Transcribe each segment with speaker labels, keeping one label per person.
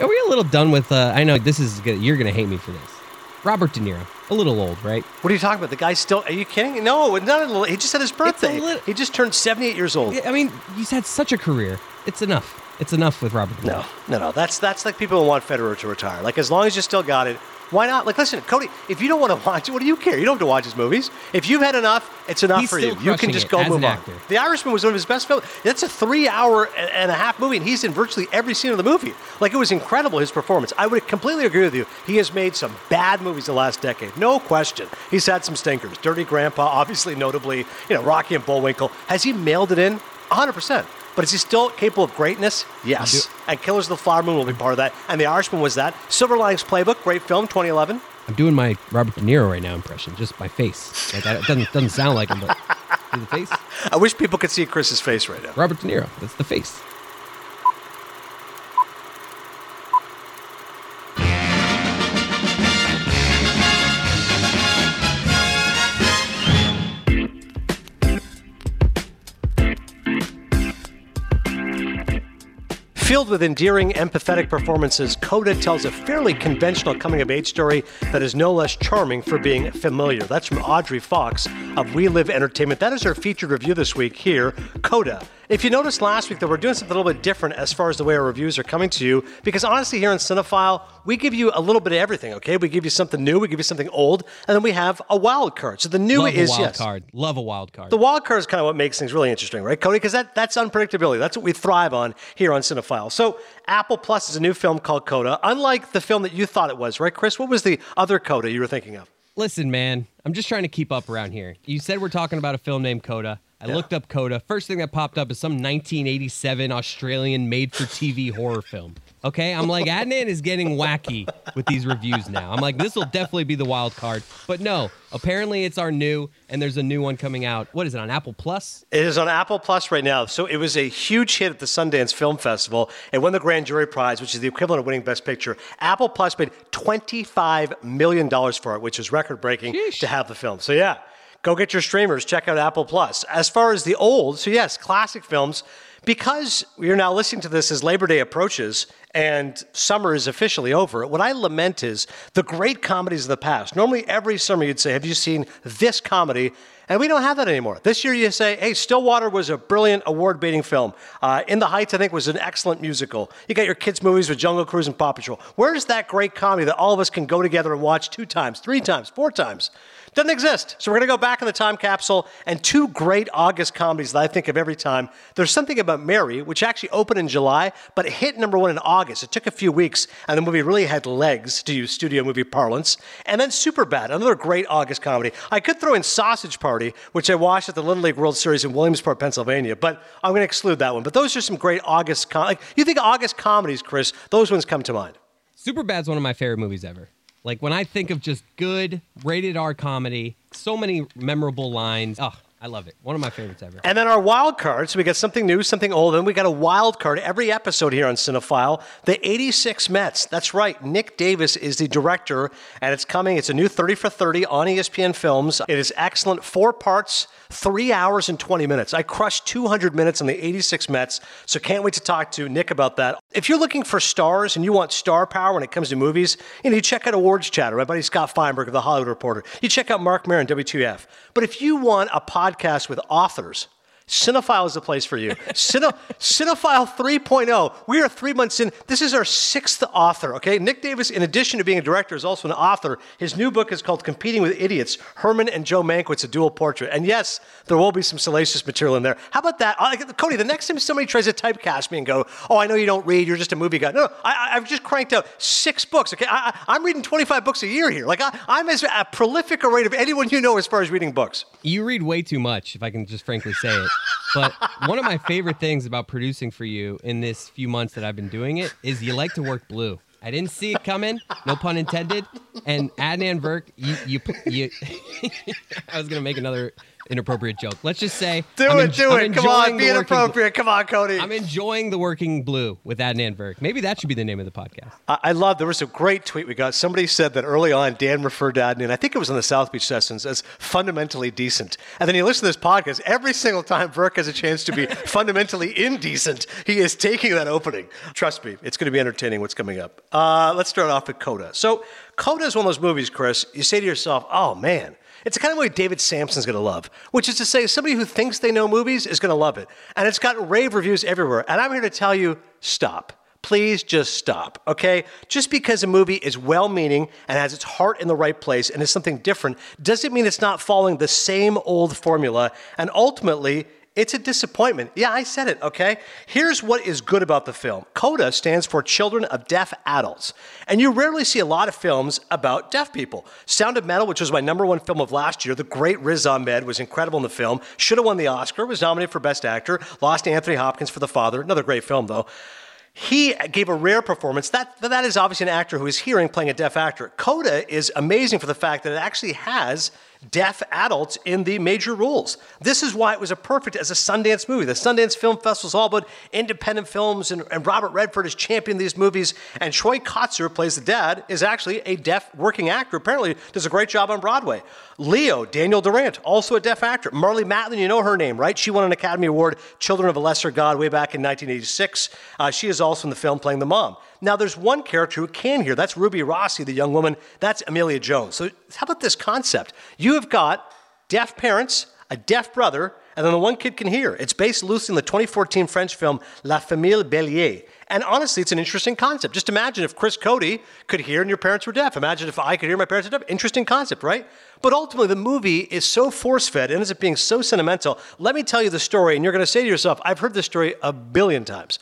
Speaker 1: Are we a little done with? Uh, I know this is gonna, you're going to hate me for this. Robert De Niro, a little old, right?
Speaker 2: What are you talking about? The guy's still. Are you kidding? No, not a little. He just had his birthday.
Speaker 1: lit-
Speaker 2: he just turned 78 years old.
Speaker 1: I mean, he's had such a career. It's enough. It's enough with Robert De Niro.
Speaker 2: No, no, no. That's that's like people who want Federer to retire. Like as long as you still got it, why not? Like listen, Cody, if you don't want to watch it, what do you care? You don't have to watch his movies. If you've had enough, it's enough
Speaker 1: He's
Speaker 2: for you. You can just go move on. The Irishman was one of his best films. That's a three-hour and- and a half movie, and he's in virtually every scene of the movie. Like it was incredible his performance. I would completely agree with you. He has made some bad movies the last decade, no question. He's had some stinkers. Dirty Grandpa, obviously, notably, you know, Rocky and Bullwinkle. Has he mailed it in? 100 percent. But is he still capable of greatness? Yes. And Killers of the Flower Moon will be part of that. And The Irishman was that. Silver Linings Playbook, great film, 2011.
Speaker 1: I'm doing my Robert De Niro right now impression, just my face. Like I, it doesn't doesn't sound like him, but see the face.
Speaker 2: I wish people could see Chris's face right now.
Speaker 1: Robert De Niro. That's the face.
Speaker 2: Filled with endearing, empathetic performances, Coda tells a fairly conventional coming of age story that is no less charming for being familiar. That's from Audrey Fox of We Live Entertainment. That is our featured review this week here, Coda. If you noticed last week that we're doing something a little bit different as far as the way our reviews are coming to you, because honestly, here on Cinephile, we give you a little bit of everything, okay? We give you something new, we give you something old, and then we have a wild card. So the new
Speaker 1: Love
Speaker 2: is
Speaker 1: a wild
Speaker 2: yes.
Speaker 1: card. Love a wild card.
Speaker 2: The wild card is kind of what makes things really interesting, right, Cody? Because that, that's unpredictability. That's what we thrive on here on Cinephile. So, Apple Plus is a new film called Coda. Unlike the film that you thought it was, right, Chris? What was the other Coda you were thinking of?
Speaker 1: Listen, man, I'm just trying to keep up around here. You said we're talking about a film named Coda. I looked up Coda. First thing that popped up is some 1987 Australian made-for-TV horror film. Okay, I'm like, Adnan is getting wacky with these reviews now. I'm like, this will definitely be the wild card. But no, apparently it's our new, and there's a new one coming out. What is it on Apple Plus?
Speaker 2: It is on Apple Plus right now. So, it was a huge hit at the Sundance Film Festival. It won the Grand Jury Prize, which is the equivalent of winning Best Picture. Apple Plus paid $25 million for it, which is record breaking to have the film. So, yeah, go get your streamers, check out Apple Plus. As far as the old, so yes, classic films. Because we're now listening to this as Labor Day approaches and summer is officially over, what I lament is the great comedies of the past. Normally, every summer you'd say, Have you seen this comedy? And we don't have that anymore. This year you say, Hey, Stillwater was a brilliant award beating film. Uh, In the Heights, I think, was an excellent musical. You got your kids' movies with Jungle Cruise and Paw Patrol. Where's that great comedy that all of us can go together and watch two times, three times, four times? Doesn't exist. So we're going to go back in the time capsule and two great August comedies that I think of every time. There's something about Mary, which actually opened in July, but it hit number one in August. It took a few weeks, and the movie really had legs, to use studio movie parlance. And then Superbad, another great August comedy. I could throw in Sausage Party, which I watched at the Little League World Series in Williamsport, Pennsylvania, but I'm going to exclude that one. But those are some great August com- like, You think August comedies, Chris? Those ones come to mind.
Speaker 1: Superbad's one of my favorite movies ever. Like when I think of just good rated R comedy, so many memorable lines. Oh, I love it. One of my favorites ever.
Speaker 2: And then our wild card. So we got something new, something old, and we got a wild card every episode here on Cinephile. The 86 Mets. That's right. Nick Davis is the director, and it's coming. It's a new 30 for 30 on ESPN Films. It is excellent. Four parts, three hours and 20 minutes. I crushed 200 minutes on the 86 Mets, so can't wait to talk to Nick about that. If you're looking for stars and you want star power when it comes to movies, you know, you check out Awards Chatter, my buddy Scott Feinberg of The Hollywood Reporter. You check out Marc Maron, WTF. But if you want a podcast with authors, Cinephile is the place for you. Cine, Cinephile 3.0. We are three months in. This is our sixth author, okay? Nick Davis, in addition to being a director, is also an author. His new book is called Competing with Idiots Herman and Joe Mankiewicz, a dual portrait. And yes, there will be some salacious material in there. How about that? I- Cody, the next time somebody tries to typecast me and go, oh, I know you don't read, you're just a movie guy. No, no I, I've just cranked out six books, okay? I, I'm reading 25 books a year here. Like, I, I'm as a prolific a rate of anyone you know as far as reading books.
Speaker 1: You read way too much, if I can just frankly say it. But one of my favorite things about producing for you in this few months that I've been doing it is you like to work blue. I didn't see it coming, no pun intended. And Adnan Virk, you, you, you I was gonna make another inappropriate joke. Let's just say
Speaker 2: Do
Speaker 1: I'm
Speaker 2: it,
Speaker 1: en-
Speaker 2: do
Speaker 1: I'm
Speaker 2: it. Come on, be inappropriate. Come on, Cody.
Speaker 1: I'm enjoying the working blue with Adnan Virk. Maybe that should be the name of the podcast.
Speaker 2: I I love. There was a great tweet we got. Somebody said that early on, Dan referred to Adnan. I think it was on the South Beach sessions as fundamentally decent. And then you listen to this podcast. Every single time Virk has a chance to be fundamentally indecent, he is taking that opening. Trust me, it's going to be entertaining. What's coming up? Uh, let's start off with Coda. So Coda is one of those movies, Chris. You say to yourself, "Oh man." It's the kind of movie David Samson's going to love, which is to say, somebody who thinks they know movies is going to love it. And it's got rave reviews everywhere. And I'm here to tell you stop. Please just stop, okay? Just because a movie is well meaning and has its heart in the right place and is something different doesn't mean it's not following the same old formula. And ultimately, it's a disappointment. Yeah, I said it, okay? Here's what is good about the film CODA stands for Children of Deaf Adults. And you rarely see a lot of films about deaf people. Sound of Metal, which was my number one film of last year, the great Riz Ahmed was incredible in the film, should have won the Oscar, was nominated for Best Actor, lost to Anthony Hopkins for The Father, another great film though. He gave a rare performance. That, that is obviously an actor who is hearing playing a deaf actor. Coda is amazing for the fact that it actually has deaf adults in the major roles. This is why it was a perfect as a Sundance movie. The Sundance Film Festival is all about independent films, and, and Robert Redford has championed these movies. And Troy Kotsur, plays the dad, is actually a deaf working actor. Apparently, does a great job on Broadway. Leo, Daniel Durant, also a deaf actor. Marlee Matlin, you know her name, right? She won an Academy Award, Children of a Lesser God, way back in 1986. Uh, she is also in the film playing the mom. Now, there's one character who can hear. That's Ruby Rossi, the young woman. That's Emilia Jones. So, how about this concept? You have got deaf parents, a deaf brother, and then the one kid can hear. It's based loosely on the 2014 French film La Famille Bélier. And honestly, it's an interesting concept. Just imagine if Chris Cody could hear and your parents were deaf. Imagine if I could hear my parents were deaf. Interesting concept, right? But ultimately, the movie is so force fed and ends up being so sentimental. Let me tell you the story, and you're going to say to yourself, I've heard this story a billion times.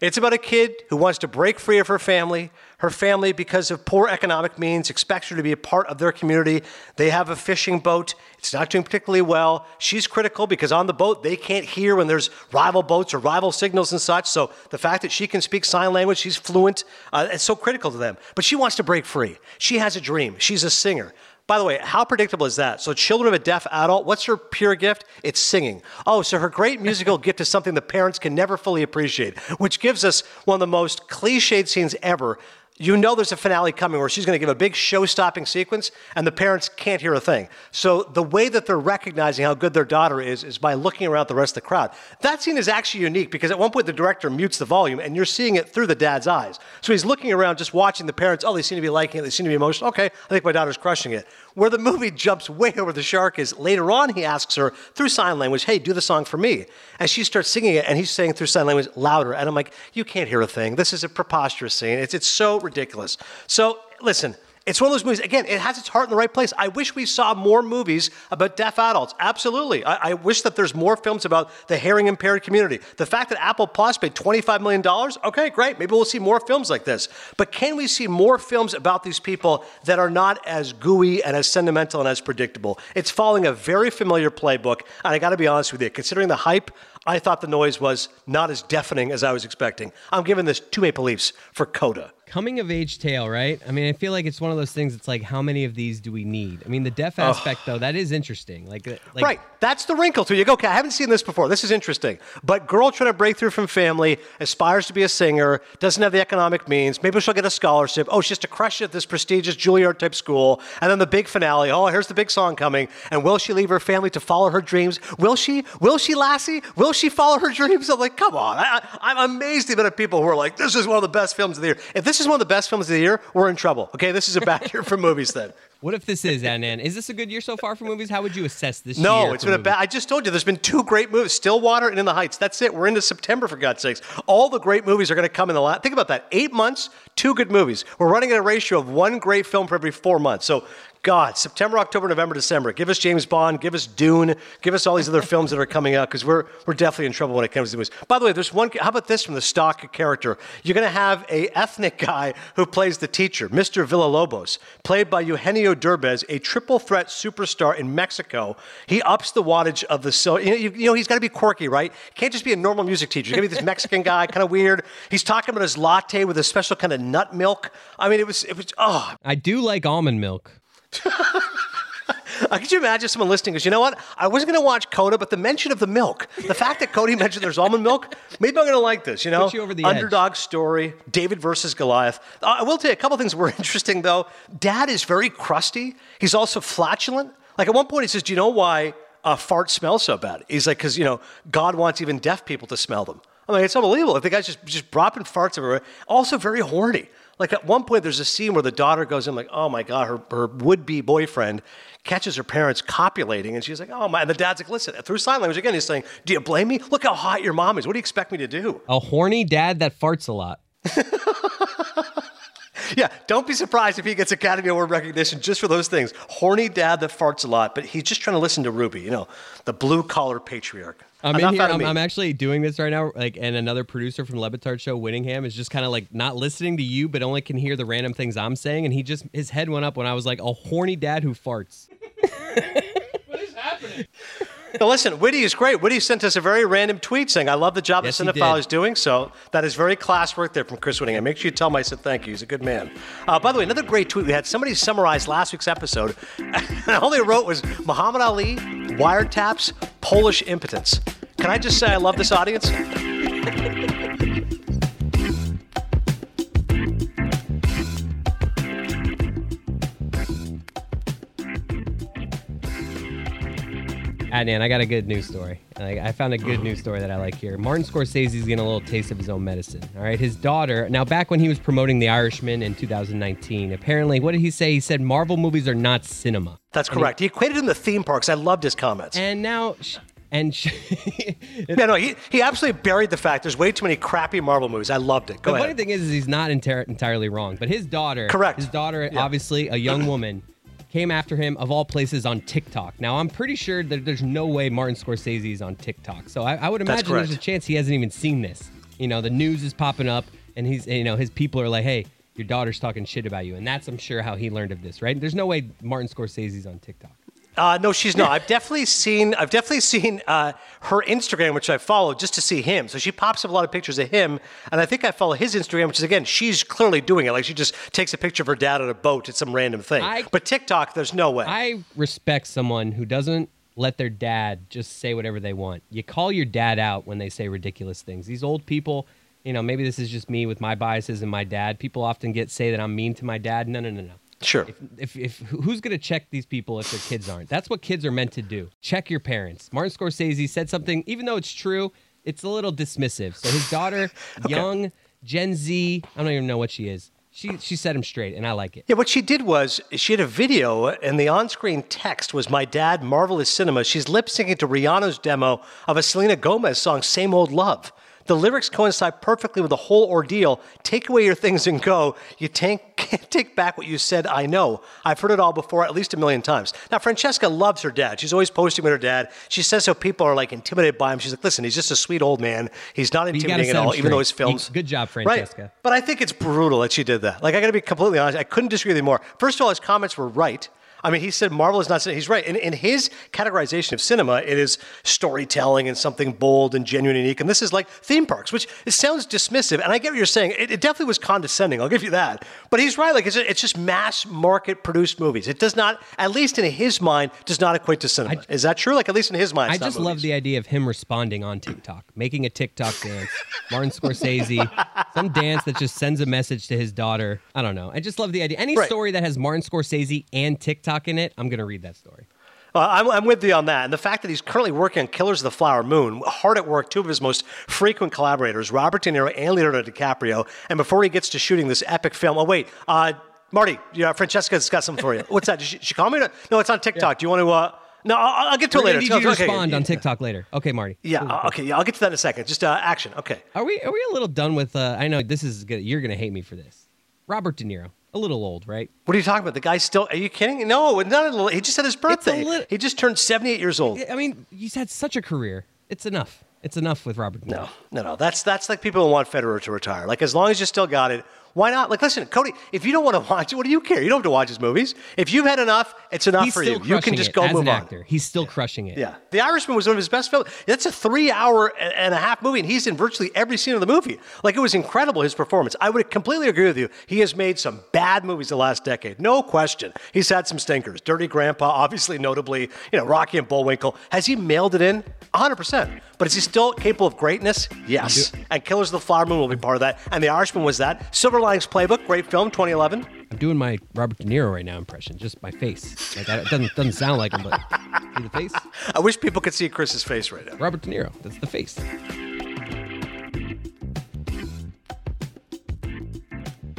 Speaker 2: It's about a kid who wants to break free of her family. Her family, because of poor economic means, expects her to be a part of their community. They have a fishing boat. It's not doing particularly well. She's critical because on the boat, they can't hear when there's rival boats or rival signals and such. So the fact that she can speak sign language, she's fluent, uh, it's so critical to them. But she wants to break free. She has a dream. She's a singer. By the way, how predictable is that? So, children of a deaf adult, what's her pure gift? It's singing. Oh, so her great musical gift is something the parents can never fully appreciate, which gives us one of the most cliched scenes ever. You know there's a finale coming where she's going to give a big show stopping sequence, and the parents can't hear a thing. So, the way that they're recognizing how good their daughter is is by looking around the rest of the crowd. That scene is actually unique because at one point the director mutes the volume, and you're seeing it through the dad's eyes. So, he's looking around just watching the parents. Oh, they seem to be liking it, they seem to be emotional. Okay, I think my daughter's crushing it. Where the movie jumps way over the shark is later on, he asks her through sign language, Hey, do the song for me. And she starts singing it, and he's saying through sign language louder. And I'm like, You can't hear a thing. This is a preposterous scene. It's, it's so ridiculous. So, listen. It's one of those movies, again, it has its heart in the right place. I wish we saw more movies about deaf adults. Absolutely. I, I wish that there's more films about the hearing impaired community. The fact that Apple Plus paid $25 million, okay, great. Maybe we'll see more films like this. But can we see more films about these people that are not as gooey and as sentimental and as predictable? It's following a very familiar playbook. And I got to be honest with you, considering the hype, I thought the noise was not as deafening as I was expecting. I'm giving this two Maple Leafs for Coda.
Speaker 1: Coming of age tale, right? I mean, I feel like it's one of those things. It's like, how many of these do we need? I mean, the deaf aspect, though, that is interesting. Like, uh, like
Speaker 2: right. That's the wrinkle to it. You go, okay, I haven't seen this before. This is interesting. But girl trying to break through from family, aspires to be a singer, doesn't have the economic means. Maybe she'll get a scholarship. Oh, she has to crush it at this prestigious Juilliard type school. And then the big finale. Oh, here's the big song coming. And will she leave her family to follow her dreams? Will she? Will she, Lassie? Will she follow her dreams? I'm like, come on. I, I'm amazed the amount of people who are like, this is one of the best films of the year. If this is one of the best films of the year, we're in trouble. Okay, this is a bad year for movies then.
Speaker 1: What if this is uh, Anan? Is this a good year so far for movies? How would you assess this
Speaker 2: no,
Speaker 1: year?
Speaker 2: it's
Speaker 1: for
Speaker 2: been a bad. I just told you there's been two great movies, Stillwater and In the Heights. That's it. We're into September for God's sakes. All the great movies are going to come in the last. Think about that. Eight months, two good movies. We're running at a ratio of one great film for every four months. So. God, September, October, November, December. Give us James Bond, give us Dune, give us all these other films that are coming out because we're, we're definitely in trouble when it comes to movies. By the way, there's one. How about this from the stock character? You're going to have a ethnic guy who plays the teacher, Mr. Villalobos, played by Eugenio Derbez, a triple threat superstar in Mexico. He ups the wattage of the so. You know, you, you know he's got to be quirky, right? Can't just be a normal music teacher. He's got to be this Mexican guy, kind of weird. He's talking about his latte with a special kind of nut milk. I mean, it was it was oh,
Speaker 1: I do like almond milk.
Speaker 2: Uh, could you imagine someone listening goes, you know what? I wasn't going to watch Coda, but the mention of the milk, the fact that Cody mentioned there's almond milk, maybe I'm going to like this. You know,
Speaker 1: Puts you over the edge.
Speaker 2: underdog story, David versus Goliath. Uh, I will tell you a couple things were interesting though. Dad is very crusty. He's also flatulent. Like at one point, he says, "Do you know why uh, farts smell so bad?" He's like, "Because you know God wants even deaf people to smell them." I'm like, it's unbelievable. If the guy's just just dropping farts everywhere, also very horny. Like at one point, there's a scene where the daughter goes in, like, oh my God, her, her would be boyfriend catches her parents copulating, and she's like, oh my. And the dad's like, listen, through sign language again, he's saying, do you blame me? Look how hot your mom is. What do you expect me to do?
Speaker 1: A horny dad that farts a lot.
Speaker 2: Yeah, don't be surprised if he gets Academy Award recognition just for those things. Horny dad that farts a lot, but he's just trying to listen to Ruby, you know, the blue collar patriarch.
Speaker 1: I'm, in here. I'm. I'm actually doing this right now. Like, and another producer from Le Batard Show, Whittingham, is just kind of like not listening to you, but only can hear the random things I'm saying. And he just his head went up when I was like, "A horny dad who farts." What is happening?
Speaker 2: Now, listen, Whitty is great. Whitty sent us a very random tweet saying, I love the job
Speaker 1: Yes,
Speaker 2: that
Speaker 1: he
Speaker 2: Cinephile is doing. So that is very class work there from Chris Whittingham. Make sure you tell him I said thank you. He's a good man. Uh, by the way, another great tweet we had somebody summarized last week's episode. and all they wrote was Muhammad Ali, wiretaps, Polish impotence. Can I just say I love this audience?
Speaker 1: Adnan, I got a good news story. Like, I found a good news story that I like here. Martin Scorsese's getting a little taste of his own medicine. All right, his daughter. Now, back when he was promoting The Irishman in 2019, apparently, what did he say? He said Marvel movies are not cinema.
Speaker 2: That's correct. He equated them to theme parks. I loved his comments.
Speaker 1: And now, sh- and sh-
Speaker 2: Yeah, no, he, he absolutely buried the fact there's way too many crappy Marvel movies. I loved it. Go
Speaker 1: the
Speaker 2: ahead.
Speaker 1: funny thing is, is he's not enter- entirely wrong. But his daughter,
Speaker 2: Correct.
Speaker 1: His daughter,
Speaker 2: Yeah.
Speaker 1: obviously a young woman, came after him of all places on TikTok. Now I'm pretty sure that there's no way Martin Scorsese is on TikTok. So I, I would imagine there's a chance he hasn't even seen this. You know, the news is popping up, and he's, you know, his people are like, "Hey, your daughter's talking shit about you," and that's I'm sure how he learned of this, right? There's no way Martin Scorsese's on TikTok.
Speaker 2: Uh, no, she's not. I've definitely seen. I've definitely seen uh, her Instagram, which I follow just to see him. So she pops up a lot of pictures of him, and I think I follow his Instagram, which is again, she's clearly doing it. Like she just takes a picture of her dad on a boat. at some random thing.
Speaker 1: I-
Speaker 2: but TikTok, there's no way.
Speaker 1: I respect someone who doesn't let their dad just say whatever they want. You call your dad out when they say ridiculous things. These old people, you know, maybe this is just me with my biases and my dad. People often get say that I'm mean to my dad. No, no, no, no.
Speaker 2: Sure.
Speaker 1: If, if who's going to check these people if their kids aren't? That's what kids are meant to do. Check your parents. Martin Scorsese said something, even though it's true, it's a little dismissive. So his daughter, young Gen Z, I don't even know what she is. She she set him straight, and I like it.
Speaker 2: Yeah, what she did was she had a video, and the on-screen text was "My dad, marvelous cinema." She's lip syncing to Rihanna's demo of a Selena Gomez song, "Same Old Love." The lyrics coincide perfectly with the whole ordeal. Take away your things and go. You take, can't take back what you said. I know. I've heard it all before, at least a million times. Now, Francesca loves her dad. She's always posting with her dad. She says how people are like intimidated by him. She's like, listen, he's just a sweet old man. He's not intimidating at all, even though his films.
Speaker 1: Good job,
Speaker 2: Right.
Speaker 1: Francesca.
Speaker 2: But I think it's brutal that she did that. Like, I got to be completely honest. I couldn't disagree with you more. First of all, his comments were right. I mean, he said Marvel is not. cinema. He's right. In, in his categorization of cinema, it is storytelling and something bold and genuine and unique. And this is like theme parks, which it sounds dismissive. And I get what you're saying. It, it definitely was condescending. I'll give you that. But he's right. Like, it's, it's just mass market produced movies. It does not, at least in his mind, does not equate to cinema. is that true? Like, at least in his mind,
Speaker 1: I just love the idea of him responding on TikTok, making a TikTok dance. Martin Scorsese, some dance that just sends a message to his daughter. I don't know. I just love the idea. Any
Speaker 2: Right.
Speaker 1: story that has Martin Scorsese and TikTok in it, I'm gonna read that story.
Speaker 2: Uh, I'm, I'm with you on that. And the fact that he's currently working on Killers of the Flower Moon, hard at work, two of his most frequent collaborators, Robert De Niro and Leonardo DiCaprio. And before he gets to shooting this epic film, oh, wait, uh, Marty, yeah, Francesca's got something for you. What's that? Did she, she call me? No, it's on TikTok. Do you want to? Uh, no, I'll, I'll get to
Speaker 1: We're
Speaker 2: it later.
Speaker 1: need you to
Speaker 2: Okay,
Speaker 1: respond on TikTok later. Okay, Marty.
Speaker 2: Yeah, uh, okay, yeah, I'll get to that in a second. Just uh, action. Okay.
Speaker 1: Are we are we a little done with? Uh, I know this is good. You're gonna hate me for this. Robert De Niro, a little old, right?
Speaker 2: What are you talking about? The guy's still. Are you kidding? No, not a little. He just had his birthday.
Speaker 1: lit-
Speaker 2: he just turned 78 years old.
Speaker 1: I mean, he's had such a career. It's enough. It's enough with Robert
Speaker 2: No, no, no. That's that's like people who want Federer to retire. Like as long as you still got it, Why not? Like, listen, Cody, if you don't want to watch it, what do you care? You don't have to watch his movies. If you've had enough, it's enough
Speaker 1: He's
Speaker 2: for you. You can just
Speaker 1: it
Speaker 2: go
Speaker 1: as
Speaker 2: move
Speaker 1: an
Speaker 2: on.
Speaker 1: He's still crushing it.
Speaker 2: Yeah. The Irishman was one of his best films. That's a three hour and a half movie, and he's in virtually every scene of the movie. Like, it was incredible, his performance. I would completely agree with you. He has made some bad movies the last decade. No question. He's had some stinkers. Dirty Grandpa, obviously, notably, you know, Rocky and Bullwinkle. Has he mailed it in? 100%. But is he still capable of greatness? Yes. And Killers of the Flower Moon will be part of that. And The Irishman was that. Silver Linings Playbook, great film, 2011.
Speaker 1: I'm doing my Robert De Niro right now impression, just my face. Like doesn't doesn't sound like him, but see the face.
Speaker 2: I wish people could see Chris's face right now.
Speaker 1: Robert De Niro. That's the face.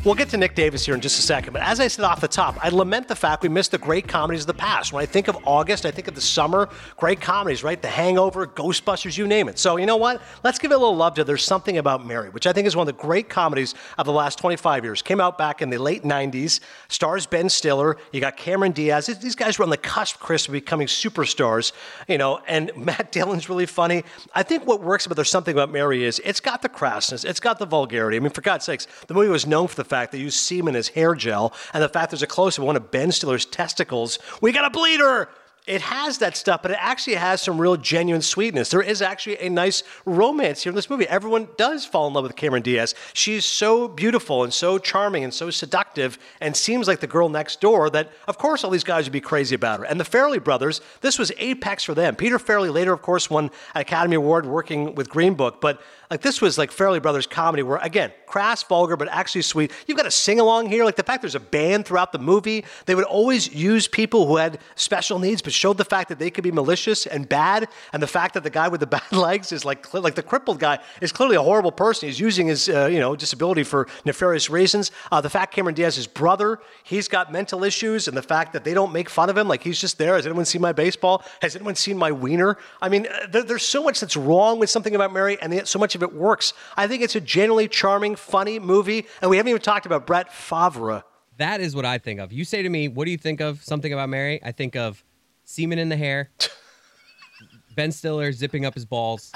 Speaker 2: We'll get to Nick Davis here in just a second, but as I said off the top, I lament the fact we missed the great comedies of the past. When I think of August, I think of the summer, great comedies, right? The Hangover, Ghostbusters, you name it. So, you know what? Let's give it a little love to There's Something About Mary, which I think is one of the great comedies of the last 25 years. Came out back in the late 90s, stars Ben Stiller, you got Cameron Diaz. These guys were on the cusp, Chris, of becoming superstars, you know, and Matt Dillon's really funny. I think what works about There's Something About Mary is it's got the crassness, it's got the vulgarity. I mean, for God's sakes, the movie was known for the fact they used semen as hair gel, and the fact there's a close of one of Ben Stiller's testicles. We got a bleeder! It has that stuff, but it actually has some real genuine sweetness. There is actually a nice romance here in this movie. Everyone does fall in love with Cameron Diaz. She's so beautiful and so charming and so seductive and seems like the girl next door that, of course, all these guys would be crazy about her. And the Farrelly brothers, this was apex for them. Peter Farrelly later, of course, won an Academy Award working with Green Book, but like this was like Farrelly Brothers comedy where again, crass, vulgar, but actually sweet. You've got a sing along here. Like the fact there's a band throughout the movie. They would always use people who had special needs, but showed the fact that they could be malicious and bad. And the fact that the guy with the bad legs is like like the crippled guy is clearly a horrible person. He's using his uh, you know disability for nefarious reasons. Uh, the fact Cameron Diaz's brother, he's got mental issues, and the fact that they don't make fun of him, like he's just there. Has anyone seen my baseball? Has anyone seen my wiener? I mean, uh, there, there's so much that's wrong with something about Mary, and so much of it works. I think it's a genuinely charming, funny movie, and we haven't even talked about Brett Favre.
Speaker 1: That is what I think of. You say to me, "What do you think of something about Mary?" I think of semen in the hair, Ben Stiller zipping up his balls,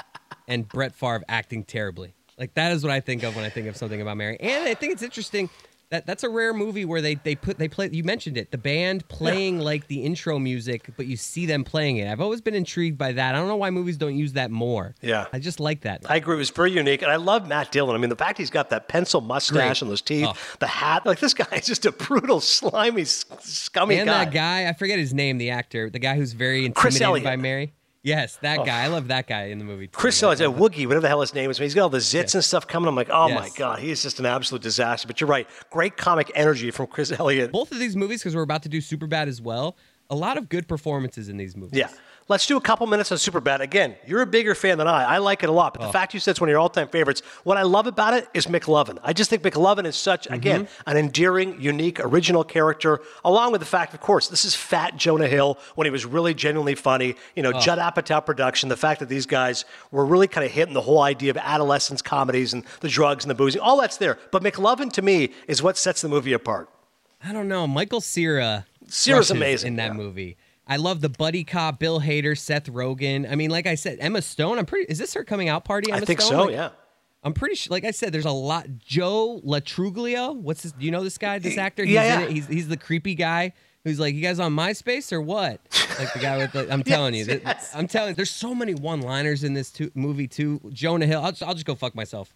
Speaker 1: and Brett Favre acting terribly. Like that is what I think of when I think of something about Mary. And I think it's interesting that that's a rare movie where they they put they play. You mentioned it, the band playing like the intro music, but you see them playing it. I've always been intrigued by that. I don't know why movies don't use that more.
Speaker 2: Yeah.
Speaker 1: I just like that.
Speaker 2: I agree. It was very unique. And I love Matt Dillon. I mean, the fact he's got that pencil mustache
Speaker 1: Great.
Speaker 2: and those teeth,
Speaker 1: Oh.
Speaker 2: the hat. Like, this guy is just a brutal, slimy, scummy
Speaker 1: and
Speaker 2: guy.
Speaker 1: that guy, I forget his name, the actor, the guy who's very
Speaker 2: Chris
Speaker 1: intimidated by Mary. Yes, that guy. I love that guy in the movie. too.
Speaker 2: Chris Elliott, uh, Woogie, whatever the hell his name is. He's got all the zits and stuff coming. I'm like, oh my
Speaker 1: Yes.
Speaker 2: God, he's just an absolute disaster. But you're right. Great comic energy from Chris Elliott.
Speaker 1: Both of these movies, because we're about to do Superbad as well, a lot of good performances in these movies.
Speaker 2: Yeah. Let's do a couple minutes on Superbad. Again, you're a bigger fan than I. I like it a lot. But
Speaker 1: Oh.
Speaker 2: the fact you said it's one of your all time favorites, what I love about it is McLovin. I just think McLovin is such,
Speaker 1: Mm-hmm.
Speaker 2: again, an endearing, unique, original character, along with the fact, of course, this is fat Jonah Hill when he was really genuinely funny. You know, Judd Apatow production, the fact that these guys were really kind of hitting the whole idea of adolescence comedies and the drugs and the boozing, all that's there. But McLovin, to me, is what sets the movie apart.
Speaker 1: I don't know. Michael Cera.
Speaker 2: Cera's amazing,
Speaker 1: in that
Speaker 2: yeah.
Speaker 1: movie. I love the buddy cop, Bill Hader, Seth Rogen. I mean, like I said, Emma Stone. I'm pretty. Is this her coming out party? Emma
Speaker 2: I think
Speaker 1: Stone?
Speaker 2: so,
Speaker 1: Like,
Speaker 2: yeah.
Speaker 1: I'm pretty sure. Like I said, there's a lot. Joe Lo Truglio. What's this? Do you know this guy? This actor? He's
Speaker 2: yeah, yeah.
Speaker 1: He's he's the creepy guy who's like, you guys on MySpace or what? Like the guy with the. I'm telling you.
Speaker 2: Yes,
Speaker 1: that-
Speaker 2: yes.
Speaker 1: I'm telling. There's so many one-liners in this too, movie too. Jonah Hill. I'll just, I'll just go fuck myself.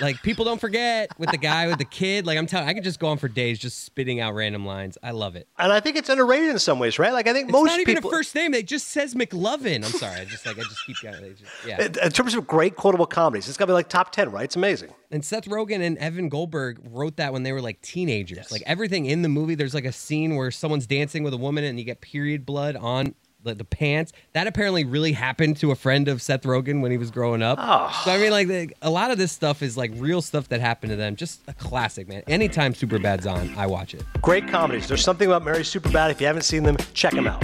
Speaker 1: Like people don't forget with the guy with the kid. Like I'm telling, I could just go on for days just spitting out random lines. I love it.
Speaker 2: And I think it's underrated in some ways, right? Like, I think
Speaker 1: It's
Speaker 2: most
Speaker 1: not even
Speaker 2: people.
Speaker 1: a first name. It just says McLovin. I'm sorry. I just like I just keep going. Just- Yeah.
Speaker 2: in in terms of great quotable comedies, it's got to be like top 10, right? It's amazing.
Speaker 1: And Seth Rogen and Evan Goldberg wrote that when they were like teenagers. Like everything in the movie, there's like a scene where someone's dancing with a woman and you get period blood on the, the pants. That apparently really happened to a friend of Seth Rogen when he was growing up.
Speaker 2: Oh.
Speaker 1: So I mean, like the, a lot of this stuff is like real stuff that happened to them. Just a classic, man. Anytime Superbad's on, I watch it.
Speaker 2: Great comedies. There's something about Mary Superbad. If you haven't seen them, check them out.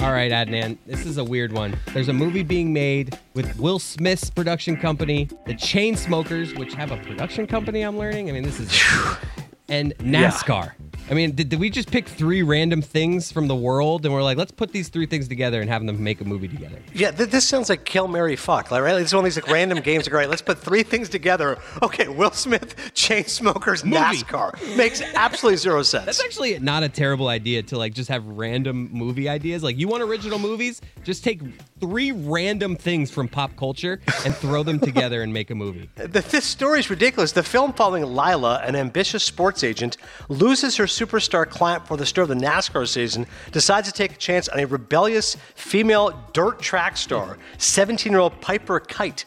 Speaker 1: All right, Adnan, this is a weird one. There's a movie being made with Will Smith's production company, the Chainsmokers, which have a production company. I'm learning. I mean, this is and NASCAR. I mean, did, did we just pick three random things from the world and we're like, let's put these three things together and have them make a movie together?
Speaker 2: Yeah, th- this sounds like Kill Mary Fuck, like, right? It's one of these like random games. Like, right, let's put three things together. Okay, Will Smith, chain smokers,
Speaker 1: Movie.
Speaker 2: NASCAR makes absolutely zero sense.
Speaker 1: That's actually not a terrible idea to like just have random movie ideas. Like you want original movies, just take three random things from pop culture and throw them together and make a movie.
Speaker 2: The, this story is ridiculous. The film following Lila, an ambitious sports agent, loses her superstar client for the start of the NASCAR season, decides to take a chance on a rebellious female dirt track star, 17 year old Piper Kite.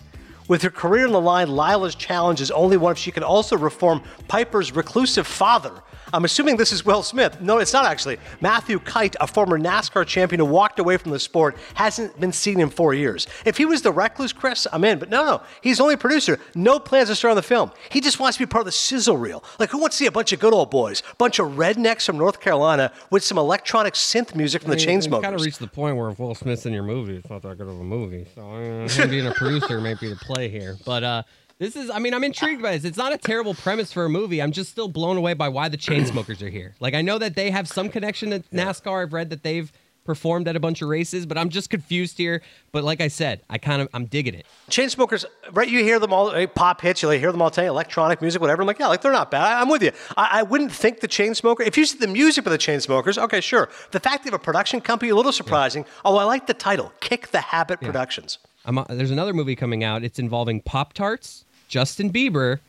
Speaker 2: With her career on the line, Lila's challenge is only one if she can also reform Piper's reclusive father. I'm assuming this is Will Smith. No, it's not actually. Matthew Kite, a former NASCAR champion who walked away from the sport, hasn't been seen in four years. If he was the recluse Chris, I'm in. But no, no, he's only a producer. No plans to star in the film. He just wants to be part of the sizzle reel. Like, who wants to see a bunch of good old boys, bunch of rednecks from North Carolina with some electronic synth music from the Chainsmokers?
Speaker 1: kind of reached the point where if Will Smith's in your movie, it's not that good of a movie. So uh, him being a producer might be the play here. But uh, this is, I mean, I'm intrigued by this. It's not a terrible premise for a movie. I'm just still blown away by why the Chainsmokers are here. Like, I know that they have some connection to NASCAR. I've read that they've performed at a bunch of races, but I'm just confused here. But like I said, I kind of, I'm digging it.
Speaker 2: Chainsmokers, right? You hear them all, pop hits. You hear them all telling electronic music, whatever. I'm like, yeah, like they're not bad. I, am with you. I, I wouldn't think the Chainsmoker. If you see the music of the Chainsmokers, okay, sure. The fact they have a production company, a little surprising. Oh, I like the title, Kick the Habit Productions.
Speaker 1: I'm, uh, there's another movie coming out. It's involving Pop Tarts, Justin Bieber,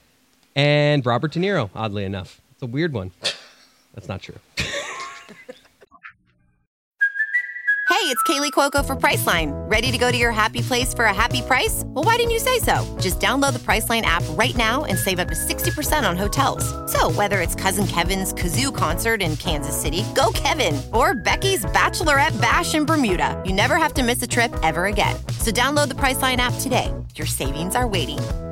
Speaker 1: and Robert De Niro. Oddly enough, it's a weird one. That's not true.
Speaker 3: Hey, it's Kaley Cuoco for Priceline. Ready to go to your happy place for a happy price? Well, why didn't you say so? Just download the Priceline app right now and save up to 60% on hotels. So, whether it's Cousin Kevin's Kazoo concert in Kansas City, go Kevin, or Becky's Bachelorette Bash in Bermuda, you never have to miss a trip ever again. So, download the Priceline app today. Your savings are waiting.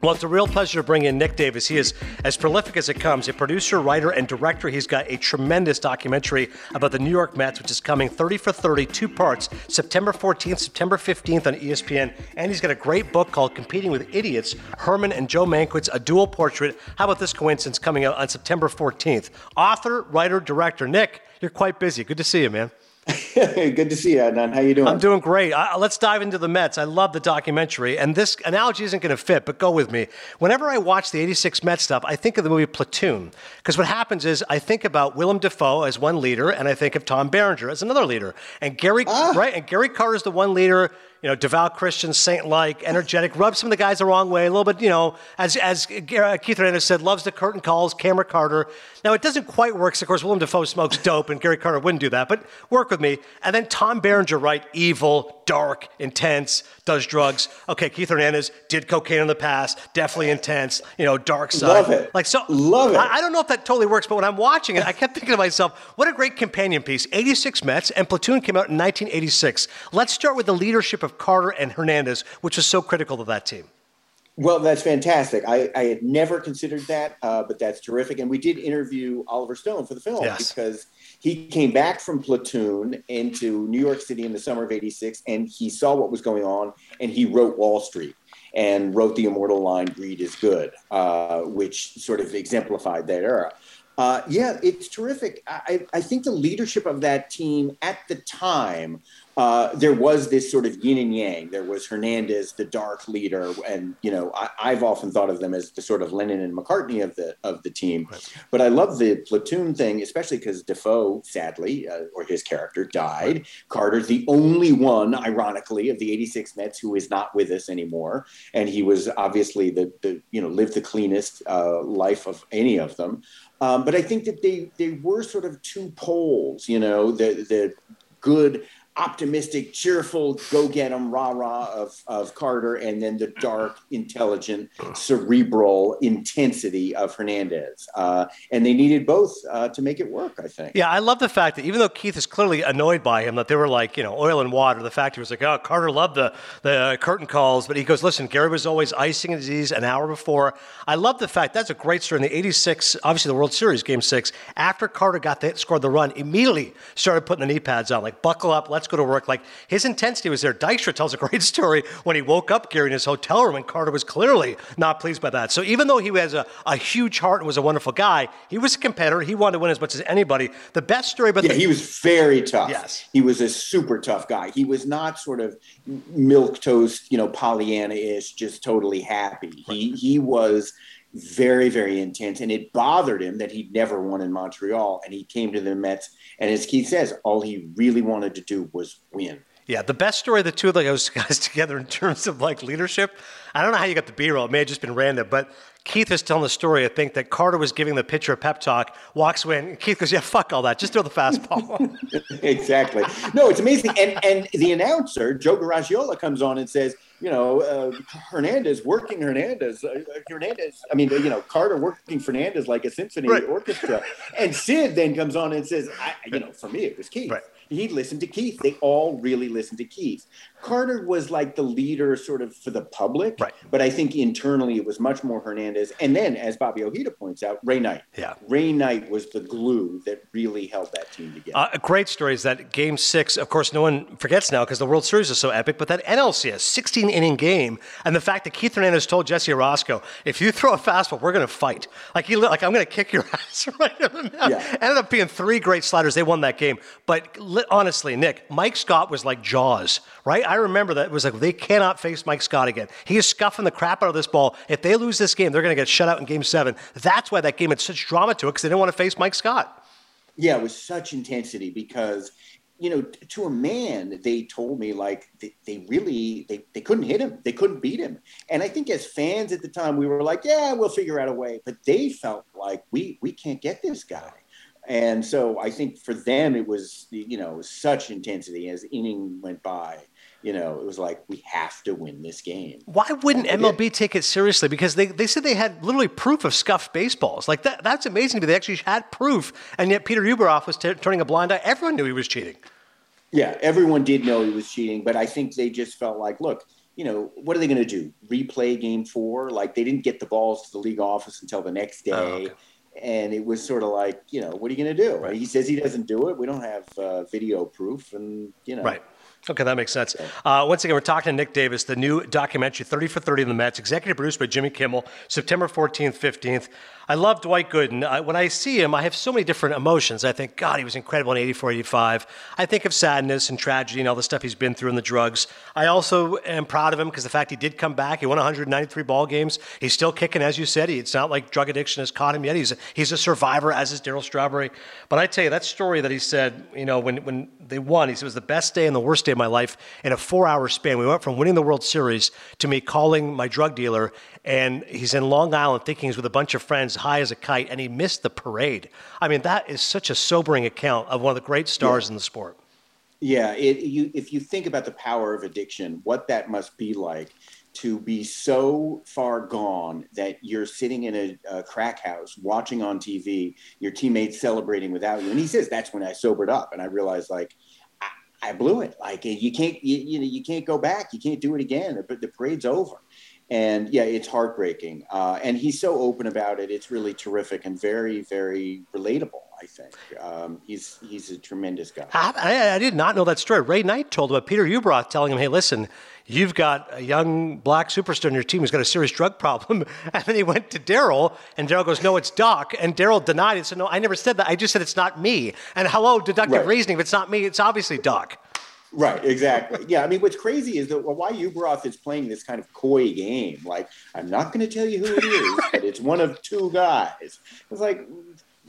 Speaker 2: Well, it's a real pleasure to bring in Nick Davis. He is as prolific as it comes, a producer, writer, and director. He's got a tremendous documentary about the New York Mets, which is coming 30 for 30, two parts, September 14th, September 15th on ESPN. And he's got a great book called Competing with Idiots, Herman and Joe Mankiewicz, a dual portrait. How about this coincidence coming out on September 14th? Author, writer, director. Nick, you're quite busy. Good to see you, man.
Speaker 4: Good to see you, Adnan. How you doing?
Speaker 2: I'm doing great. I, let's dive into the Mets. I love the documentary, and this analogy isn't going to fit, but go with me. Whenever I watch the '86 Mets stuff, I think of the movie Platoon, because what happens is I think about Willem Dafoe as one leader, and I think of Tom Berenger as another leader, and Gary ah. right, and Gary Carter is the one leader. You know, devout Christian, saint-like, energetic, rubs some of the guys the wrong way a little bit. You know, as as uh, Keith Hernandez said, loves the curtain calls, camera Carter. Now it doesn't quite work. of course, Willem Dafoe smokes dope, and Gary Carter wouldn't do that. But work with me. And then Tom Berenger, right? Evil, dark, intense, does drugs. Okay, Keith Hernandez did cocaine in the past, definitely intense. You know, dark side.
Speaker 4: Love it.
Speaker 2: Like so,
Speaker 4: Love it.
Speaker 2: I, I don't know if that totally works, but when I'm watching it, I kept thinking to myself, what a great companion piece. 86 Mets and Platoon came out in 1986. Let's start with the leadership of Carter and Hernandez, which was so critical to that team.
Speaker 4: Well, that's fantastic. I, I had never considered that, uh, but that's terrific. And we did interview Oliver Stone for the film
Speaker 2: Yes.
Speaker 4: because he came back from Platoon into New York City in the summer of 86 and he saw what was going on and he wrote Wall Street and wrote the immortal line, greed is good, uh, which sort of exemplified that era. Uh, yeah, it's terrific. I, I think the leadership of that team at the time uh, there was this sort of yin and yang. There was Hernandez, the dark leader, and you know I, have often thought of them as the sort of Lennon and McCartney of the of the team. Right. But I love the platoon thing, especially because Dafoe, sadly, uh, or his character died. Right. Carter's the only one, ironically, of the '86 Mets who is not with us anymore, and he was obviously the the you know lived the cleanest uh, life of any of them. Um, but I think that they they were sort of two poles, you know, the the good optimistic, cheerful, go get 'em, rah rah of, of Carter, and then the dark, intelligent, cerebral intensity of Hernandez. Uh, and they needed both uh, to make it work, I think.
Speaker 2: Yeah, I love the fact that even though Keith is clearly annoyed by him, that they were like, you know, oil and water, the fact he was like, oh, Carter loved the, the curtain calls, but he goes, listen, Gary was always icing a disease an hour before. I love the fact that's a great story in the 86, obviously the World Series, game six, after Carter got the, scored the run, immediately started putting the knee pads on, like, buckle up, let's go to work. Like his intensity was there. Dykstra tells a great story when he woke up Gary in his hotel room, and Carter was clearly not pleased by that. So even though he has a, a huge heart and was a wonderful guy, he was a competitor. He wanted to win as much as anybody. The best story about
Speaker 4: yeah,
Speaker 2: the-
Speaker 4: he was very tough.
Speaker 2: Yes,
Speaker 4: he was a super tough guy. He was not sort of milk toast, you know, Pollyanna ish, just totally happy. He he was very, very intense. And it bothered him that he'd never won in Montreal. And he came to the Mets. And as Keith says, all he really wanted to do was win.
Speaker 2: Yeah, the best story of the two of those guys together in terms of like leadership. I don't know how you got the B roll. It may have just been random, but Keith is telling the story. I think that Carter was giving the pitcher a pep talk, walks away, and Keith goes, "Yeah, fuck all that. Just throw the fastball."
Speaker 4: exactly. No, it's amazing. And and the announcer Joe Garagiola comes on and says, you know, uh, Hernandez working Hernandez, uh, Hernandez. I mean, you know, Carter working Fernandez like a symphony right. orchestra, and Sid then comes on and says, I, you know, for me it was Keith. Right he listened to Keith. They all really listened to Keith. Carter was like the leader, sort of for the public,
Speaker 2: right.
Speaker 4: but I think internally it was much more Hernandez. And then, as Bobby Ojeda points out, Ray Knight.
Speaker 2: Yeah,
Speaker 4: Ray Knight was the glue that really held that team together.
Speaker 2: Uh, a great story is that Game Six. Of course, no one forgets now because the World Series is so epic. But that NLCS 16 inning game, and the fact that Keith Hernandez told Jesse Orosco, "If you throw a fastball, we're going to fight." Like he, like I'm going to kick your ass right in the mouth. Yeah. Ended up being three great sliders. They won that game, but honestly, Nick, Mike Scott was like Jaws, right? I remember that it was like they cannot face Mike Scott again. He is scuffing the crap out of this ball. If they lose this game, they're going to get shut out in Game Seven. That's why that game had such drama to it because they didn't want to face Mike Scott.
Speaker 4: Yeah, it was such intensity because you know, to a man, they told me like they, they, really they, they couldn't hit him, they couldn't beat him. And I think as fans at the time, we were like, yeah, we'll figure out a way. But they felt like we we can't get this guy. And so I think for them, it was, you know, such intensity as the inning went by. You know, it was like, we have to win this game.
Speaker 2: Why wouldn't MLB take it seriously? Because they, they said they had literally proof of scuffed baseballs. Like, that, that's amazing to me. They actually had proof. And yet Peter Ueberroth was t- turning a blind eye. Everyone knew he was cheating.
Speaker 4: Yeah, everyone did know he was cheating. But I think they just felt like, look, you know, what are they going to do? Replay game four? Like, they didn't get the balls to the league office until the next day. Oh, okay and it was sort of like, you know, what are you going to do? Right. He says he doesn't do it. We don't have uh, video proof, and you know,
Speaker 2: right. Okay, that makes sense. Uh, once again, we're talking to Nick Davis, the new documentary, 30 for 30 in the Mets, executive produced by Jimmy Kimmel, September 14th, 15th. I love Dwight Gooden. I, when I see him, I have so many different emotions. I think, God, he was incredible in 84, 85. I think of sadness and tragedy and all the stuff he's been through and the drugs. I also am proud of him because the fact he did come back. He won 193 ball games. He's still kicking, as you said. He, it's not like drug addiction has caught him yet. He's a, he's a survivor, as is Darryl Strawberry. But I tell you, that story that he said, you know, when, when they won, he said it was the best day and the worst day of my life in a four hour span. We went from winning the World Series to me calling my drug dealer and he's in Long Island thinking he's with a bunch of friends, high as a kite, and he missed the parade. I mean, that is such a sobering account of one of the great stars yeah. in the sport.
Speaker 4: Yeah, it, you, if you think about the power of addiction, what that must be like to be so far gone that you're sitting in a, a, crack house watching on TV, your teammates celebrating without you. And he says, that's when I sobered up. And I realized like, I, blew it. Like you can't, you, you, know, you can't go back. You can't do it again. But the parade's over and yeah, it's heartbreaking. Uh, and he's so open about it. It's really terrific and very, very relatable. I think um, he's he's a tremendous guy.
Speaker 2: I, I, I did not know that story. Ray Knight told about Peter Ueberroth telling him, "Hey, listen, you've got a young black superstar on your team who's got a serious drug problem." And then he went to Darryl, and Darryl goes, "No, it's Doc." And Darryl denied it. Said, "No, I never said that. I just said it's not me." And hello, deductive
Speaker 4: Right.
Speaker 2: reasoning. If it's not me, it's obviously Doc.
Speaker 4: Right, exactly. Yeah, I mean, what's crazy is that why Ueberroth is playing this kind of coy game. Like, I'm not going to tell you who it is, but it's one of two guys. It's like,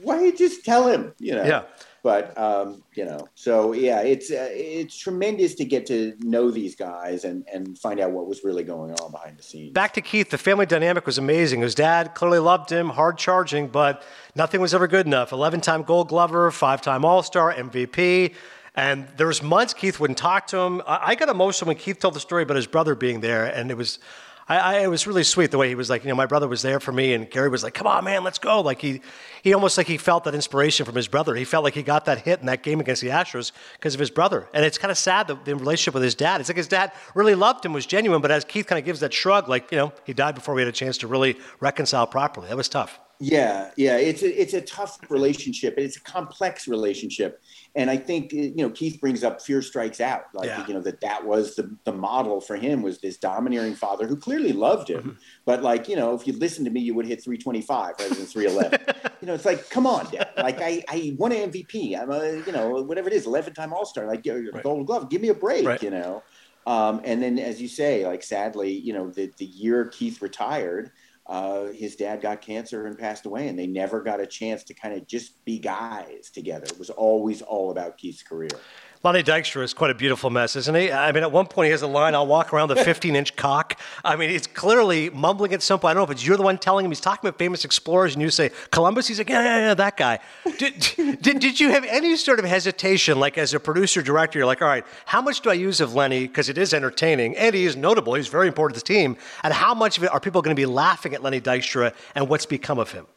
Speaker 4: why don't you just tell him? You know.
Speaker 2: Yeah.
Speaker 4: But um, you know, so yeah, it's uh, it's tremendous to get to know these guys and and find out what was really going on behind the scenes.
Speaker 2: Back to Keith, the family dynamic was amazing. His dad clearly loved him, hard charging, but nothing was ever good enough. 11 time gold glover, five time All Star, MVP. And there was months Keith wouldn't talk to him. I, I got emotional when Keith told the story about his brother being there, and it was. I, I, it was really sweet the way he was like, you know, my brother was there for me, and Gary was like, "Come on, man, let's go!" Like he, he almost like he felt that inspiration from his brother. He felt like he got that hit in that game against the Astros because of his brother. And it's kind of sad the, the relationship with his dad. It's like his dad really loved him, was genuine, but as Keith kind of gives that shrug, like you know, he died before we had a chance to really reconcile properly. That was tough.
Speaker 4: Yeah, yeah, it's a it's a tough relationship. It's a complex relationship, and I think you know Keith brings up fear strikes out. Like
Speaker 2: Yeah.
Speaker 4: you know that that was the the model for him was this domineering father who clearly loved him,
Speaker 2: Mm-hmm.
Speaker 4: but like you know if you listened to me, you would hit 325 rather than 311. you know, it's like come on, Dad. Like I I won an MVP. I'm a you know whatever it is, 11 time All Star. Like a Gold Glove. Give me a break.
Speaker 2: Right.
Speaker 4: You know. Um, and then, as you say, like sadly, you know, the the year Keith retired, uh, his dad got cancer and passed away, and they never got a chance to kind of just be guys together. It was always all about Keith's career.
Speaker 2: Lenny Dykstra is quite a beautiful mess, isn't he? I mean, at one point he has a line, I'll walk around the 15 inch cock. I mean, he's clearly mumbling at some point. I don't know if it's you're the one telling him he's talking about famous explorers and you say Columbus. He's like, yeah, yeah, yeah, that guy. Did, did, did you have any sort of hesitation, like as a producer director, you're like, all right, how much do I use of Lenny? Because it is entertaining and he is notable. He's very important to the team. And how much of it are people going to be laughing at Lenny Dykstra and what's become of him?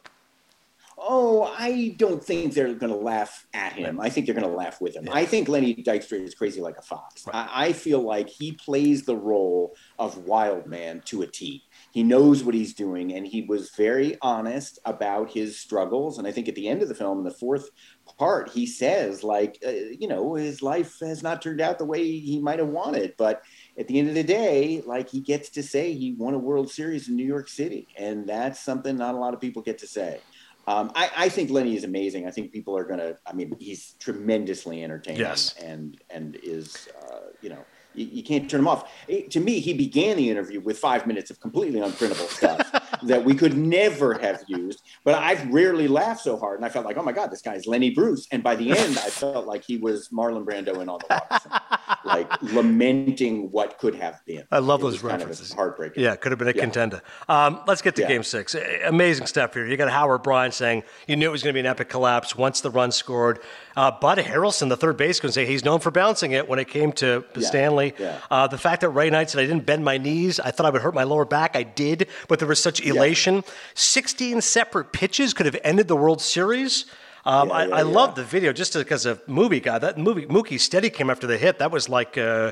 Speaker 4: Oh, I don't think they're going to laugh at him. I think they're going to laugh with him. I think Lenny Dykstra is crazy like a fox. I, I feel like he plays the role of wild man to a T. He knows what he's doing, and he was very honest about his struggles. And I think at the end of the film, in the fourth part, he says, like, uh, you know, his life has not turned out the way he might have wanted, but at the end of the day, like he gets to say he won a World Series in New York City, and that's something not a lot of people get to say. Um, I, I think Lenny is amazing. I think people are gonna. I mean, he's tremendously entertaining,
Speaker 2: Yes.
Speaker 4: and and is uh, you know you, you can't turn him off. Eh, to me, he began the interview with five minutes of completely unprintable stuff that we could never have used. But I've rarely laughed so hard, and I felt like, oh my god, this guy's Lenny Bruce. And by the end, I felt like he was Marlon Brando in On the like lamenting what could have been.
Speaker 2: I love
Speaker 4: It
Speaker 2: those
Speaker 4: was kind of
Speaker 2: references.
Speaker 4: heartbreaking.
Speaker 2: Yeah, could have been a
Speaker 4: Yeah.
Speaker 2: contender. Um, let's get to
Speaker 4: Yeah.
Speaker 2: game six. Amazing stuff here. You got Howard Bryant saying you knew it was going to be an epic collapse once the run scored. Uh, Bud Harrelson, the third baseman, say he's known for bouncing it when it came to
Speaker 4: Yeah.
Speaker 2: Stanley.
Speaker 4: Yeah.
Speaker 2: Uh, the fact that Ray Knight said I didn't bend my knees, I thought I would hurt my lower back. I did, but there was such elation. 16 separate pitches could have ended the World Series. Um,
Speaker 4: Yeah,
Speaker 2: I,
Speaker 4: yeah,
Speaker 2: I
Speaker 4: yeah.
Speaker 2: love the video just because of movie guy. That movie Mookie Steady came after the hit. That was like uh,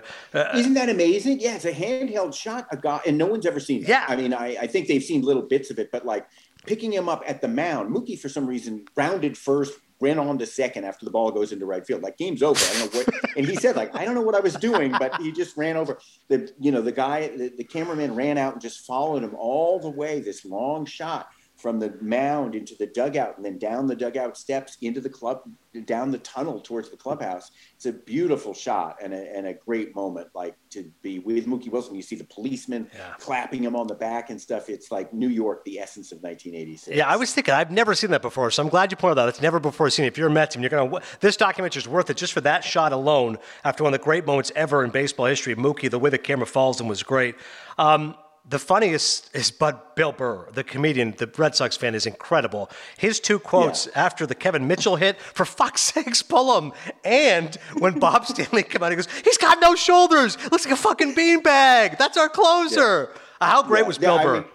Speaker 4: Isn't that amazing? Yeah, it's a handheld shot, a guy, and no one's ever seen it.
Speaker 2: Yeah.
Speaker 4: I mean, I, I think they've seen little bits of it, but like picking him up at the mound, Mookie for some reason rounded first, ran on to second after the ball goes into right field. Like game's over. I don't know what. and he said like I don't know what I was doing, but he just ran over. The you know the guy, the, the cameraman ran out and just followed him all the way. This long shot from the mound into the dugout and then down the dugout steps into the club down the tunnel towards the clubhouse it's a beautiful shot and a, and a great moment like to be with mookie wilson you see the policeman
Speaker 2: Yeah.
Speaker 4: clapping him on the back and stuff it's like new york the essence of 1986
Speaker 2: Yeah, I was thinking I've never seen that before, so I'm glad you pointed that. out. It's never before seen. If you're a Mets team, you're gonna. This documentary is worth it just for that shot alone. After one of the great moments ever in baseball history, Mookie, the way the camera falls him was great. Um, the funniest is Bud Bill Burr, the comedian, the Red Sox fan, is incredible. His two quotes after the Kevin Mitchell hit, for fuck's sakes, pull him. And when Bob Stanley came out, he goes, he's got no shoulders. Looks like a fucking beanbag. That's our closer. How great
Speaker 4: Yeah,
Speaker 2: was
Speaker 4: yeah,
Speaker 2: Bill
Speaker 4: I
Speaker 2: Burr?
Speaker 4: mean,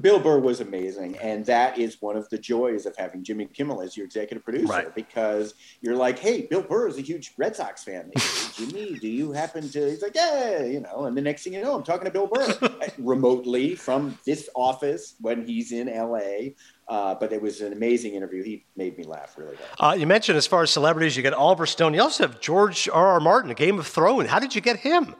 Speaker 4: Bill Burr was amazing, and that is one of the joys of having Jimmy Kimmel as your executive producer,
Speaker 2: Right.
Speaker 4: because you're like, "Hey, Bill Burr is a huge Red Sox fan. Jimmy, do you happen to?" He's like, "Yeah," you know. And the next thing you know, I'm talking to Bill Burr uh, remotely from this office when he's in L.A. Uh, but it was an amazing interview. He made me laugh really well.
Speaker 2: Uh, you mentioned as far as celebrities, you got Oliver Stone. You also have George R. R. Martin, Game of Thrones. How did you get him?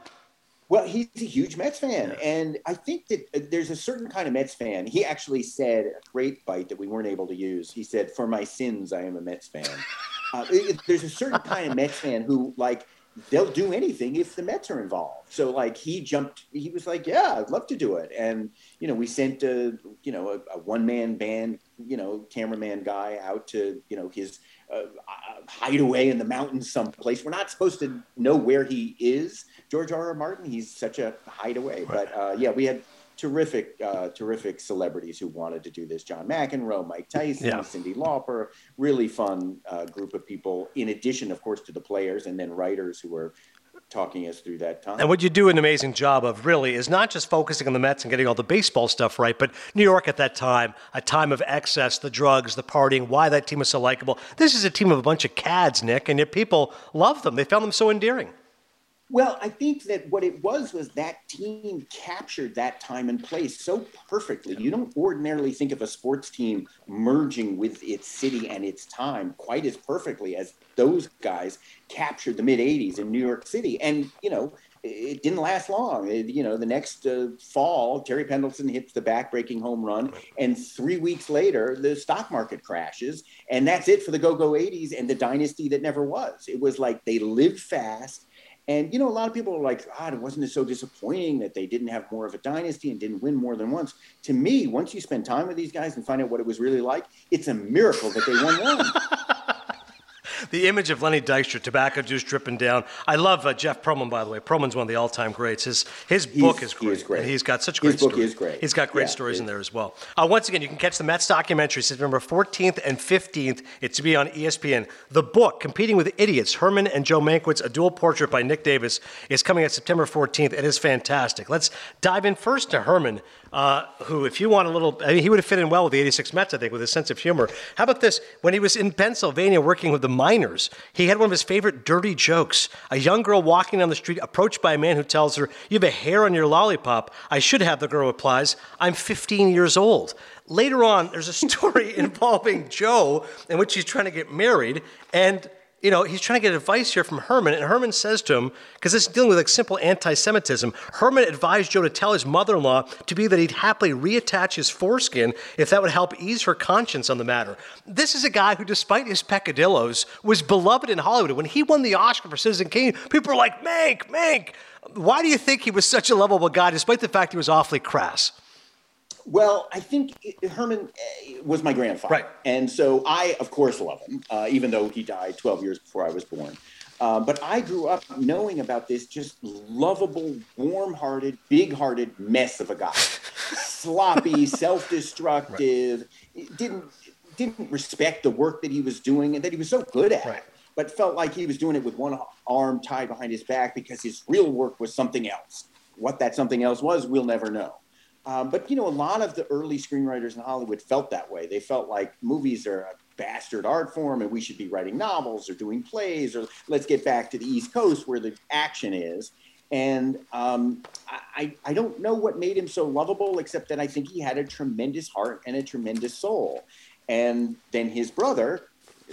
Speaker 4: Well, he's a huge Mets fan, and I think that uh, there's a certain kind of Mets fan. He actually said a great bite that we weren't able to use. He said, "For my sins, I am a Mets fan." uh, it- there's a certain kind of Mets fan who like they'll do anything if the Mets are involved. So like he jumped, he was like, "Yeah, I'd love to do it," and you know we sent a you know a, a one man band you know cameraman guy out to you know his uh, uh, hideaway in the mountains someplace. We're not supposed to know where he is, George R. R. Martin. He's such a hideaway. But uh, yeah, we had terrific, uh, terrific celebrities who wanted to do this. John McEnroe, Mike Tyson,
Speaker 2: Yeah.
Speaker 4: Cyndi Lauper. Really fun uh, group of people. In addition, of course, to the players and then writers who were talking us through that time.
Speaker 2: And what you do an amazing job of really is not just focusing on the Mets and getting all the baseball stuff right, but New York at that time, a time of excess, the drugs, the partying, why that team was so likable. This is a team of a bunch of cads, Nick, and yet people love them. They found them so endearing.
Speaker 4: Well, I think that what it was was that team captured that time and place so perfectly. You don't ordinarily think of a sports team merging with its city and its time quite as perfectly as those guys captured the mid 80s in New York City. And, you know, it didn't last long. It- you know, the next uh, fall, Terry Pendleton hits the back-breaking home run, and three weeks later, the stock market crashes, and that's it for the go-go '80s and the dynasty that never was. It was like they lived fast, and you know, a lot of people are like, "God, wasn't it so disappointing that they didn't have more of a dynasty and didn't win more than once?" To me, once you spend time with these guys and find out what it was really like, it's a miracle that they won one.
Speaker 2: The image of Lenny Dykstra, tobacco juice dripping down. I love uh, Jeff Pearlman, by the way. Pearlman's one of the all-time greats. His his book is
Speaker 4: he
Speaker 2: great.
Speaker 4: is great.
Speaker 2: He's got such great.
Speaker 4: His
Speaker 2: great
Speaker 4: book
Speaker 2: stories.
Speaker 4: is great.
Speaker 2: He's got great
Speaker 4: Yeah,
Speaker 2: stories in there as well. Uh, once again, you can catch the Mets documentary September 14th and 15th. It's to be on ESPN. The book, Competing with Idiots, Herman and Joe Mankiewicz, a dual portrait by Nick Davis, is coming out September 14th. It is fantastic. Let's dive in first to Herman, uh, who, if you want a little, I mean, he would have fit in well with the 86 Mets, I think, with his sense of humor. How about this? When he was in Pennsylvania working with the miners, he had one of his favorite dirty jokes. A young girl walking down the street, approached by a man who tells her, You have a hair on your lollipop. I should have, the girl replies, I'm 15 years old. Later on, there's a story involving Joe in which he's trying to get married, and you know, he's trying to get advice here from Herman, and Herman says to him, because this is dealing with like simple anti-Semitism, Herman advised Joe to tell his mother-in-law to be that he'd happily reattach his foreskin if that would help ease her conscience on the matter. This is a guy who, despite his peccadillos, was beloved in Hollywood. When he won the Oscar for Citizen Kane, people were like, Mank, Mank. Why do you think he was such a lovable guy, despite the fact he was awfully crass?
Speaker 4: Well, I think Herman eh, was my grandfather.
Speaker 2: Right.
Speaker 4: And so I, of course, love him, uh, even though he died 12 years before I was born. Uh, but I grew up knowing about this just lovable, warm hearted, big hearted mess of a guy. Sloppy, self destructive, didn't, didn't respect the work that he was doing and that he was so good at.
Speaker 2: Right.
Speaker 4: But felt like he was doing it with one arm tied behind his back because his real work was something else. What that something else was, we'll never know. Um, but you know, a lot of the early screenwriters in Hollywood felt that way. They felt like movies are a bastard art form, and we should be writing novels or doing plays, or let's get back to the East Coast where the action is. And um, I, I don't know what made him so lovable, except that I think he had a tremendous heart and a tremendous soul. And then his brother,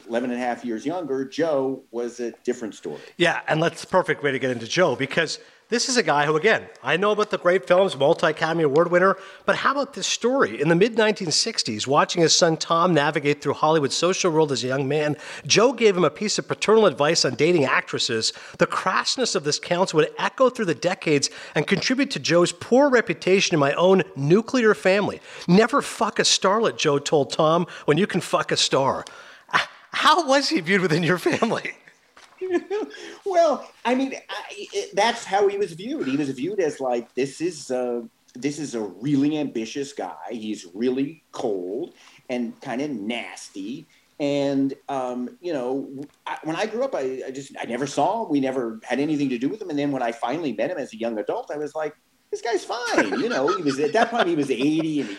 Speaker 4: 11 and a half years younger, Joe, was a different story.
Speaker 2: Yeah, and that's the perfect way to get into Joe because this is a guy who, again, I know about the great films, multi Academy Award winner, but how about this story? In the mid 1960s, watching his son Tom navigate through Hollywood's social world as a young man, Joe gave him a piece of paternal advice on dating actresses. The crassness of this counsel would echo through the decades and contribute to Joe's poor reputation in my own nuclear family. Never fuck a starlet, Joe told Tom, when you can fuck a star. Ah, how was he viewed within your family?
Speaker 4: Well, I mean, I, it, that's how he was viewed. He was viewed as like this is a, this is a really ambitious guy. He's really cold and kind of nasty. And um, you know, I, when I grew up, I, I just I never saw him. We never had anything to do with him. And then when I finally met him as a young adult, I was like, this guy's fine. You know, he was at that point he was 80 and he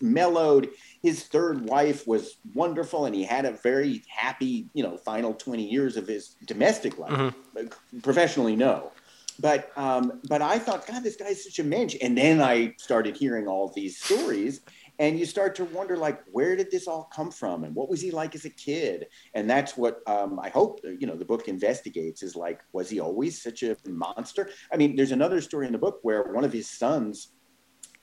Speaker 4: mellowed. His third wife was wonderful, and he had a very happy, you know, final 20 years of his domestic life. Mm-hmm. Professionally, no. But um, but I thought, God, this guy's such a mensch. And then I started hearing all these stories, and you start to wonder like where did this all come from and what was he like as a kid and that's what um, i hope you know the book investigates is like was he always such a monster i mean there's another story in the book where one of his sons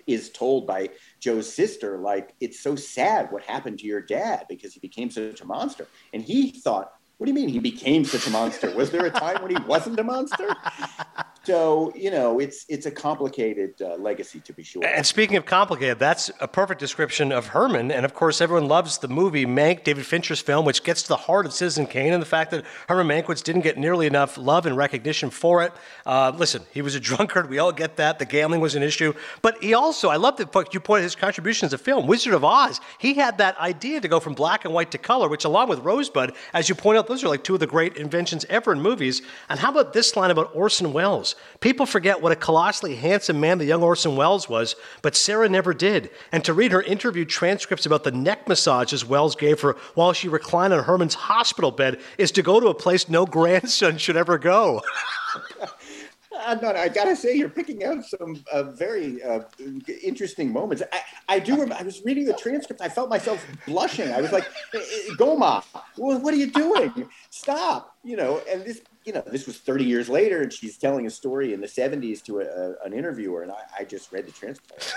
Speaker 4: is told by joe's sister like it's so sad what happened to your dad because he became such a monster and he thought what do you mean he became such a monster? Was there a time when he wasn't a monster? So you know, it's it's a complicated uh, legacy to be sure.
Speaker 2: And speaking of complicated, that's a perfect description of Herman. And of course, everyone loves the movie Mank, David Fincher's film, which gets to the heart of Citizen Kane and the fact that Herman Mankiewicz didn't get nearly enough love and recognition for it. Uh, listen, he was a drunkard. We all get that. The gambling was an issue, but he also, I love the fact you pointed his contributions to film. Wizard of Oz. He had that idea to go from black and white to color, which, along with Rosebud, as you point out, those are like two of the great inventions ever in movies. And how about this line about Orson Welles? People forget what a colossally handsome man the young Orson Welles was, but Sarah never did. And to read her interview transcripts about the neck massages Welles gave her while she reclined on Herman's hospital bed is to go to a place no grandson should ever go.
Speaker 4: Not, I gotta say, you're picking out some uh, very uh, interesting moments. I, I do. Remember, I was reading the transcript. I felt myself blushing. I was like, "Goma, what are you doing? Stop!" You know. And this, you know, this was 30 years later, and she's telling a story in the 70s to a, a, an interviewer, and I, I, just read the transcript.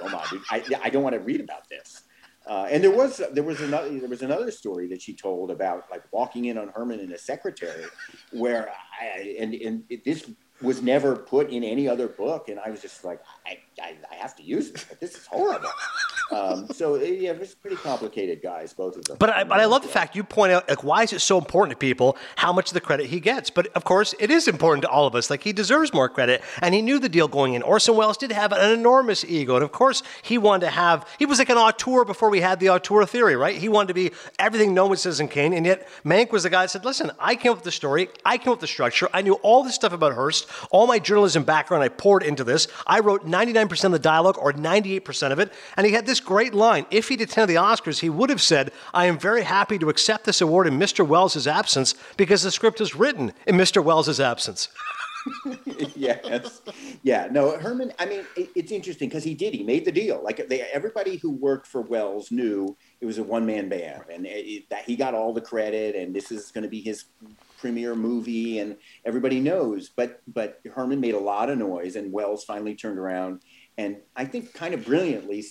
Speaker 4: Like, Goma, I, I don't want to read about this. Uh, and there was there was another there was another story that she told about like walking in on Herman and a secretary, where I, and and this was never put in any other book, and I was just like, I, I, I have to use this, but this is horrible. Um, so yeah, it's pretty complicated guys, both of them.
Speaker 2: But I, but I love the fact you point out like why is it so important to people how much of the credit he gets? But of course, it is important to all of us. Like he deserves more credit, and he knew the deal going in. Orson Welles did have an enormous ego, and of course, he wanted to have. He was like an auteur before we had the auteur theory, right? He wanted to be everything no one says in Kane, and yet Mank was the guy that said, "Listen, I came up with the story, I came up with the structure, I knew all this stuff about Hearst, all my journalism background, I poured into this. I wrote 99% of the dialogue or 98% of it, and he had this great line." if he'd attended the Oscars, he would have said, I am very happy to accept this award in Mr. Welles' absence because the script is written in Mr. Welles' absence.
Speaker 4: yes. Yeah. No, Herman, I mean, it, it's interesting because he did. He made the deal. Like they, everybody who worked for Welles knew it was a one man band and it, that he got all the credit and this is going to be his premiere movie and everybody knows. But, but Herman made a lot of noise and Welles finally turned around and I think kind of brilliantly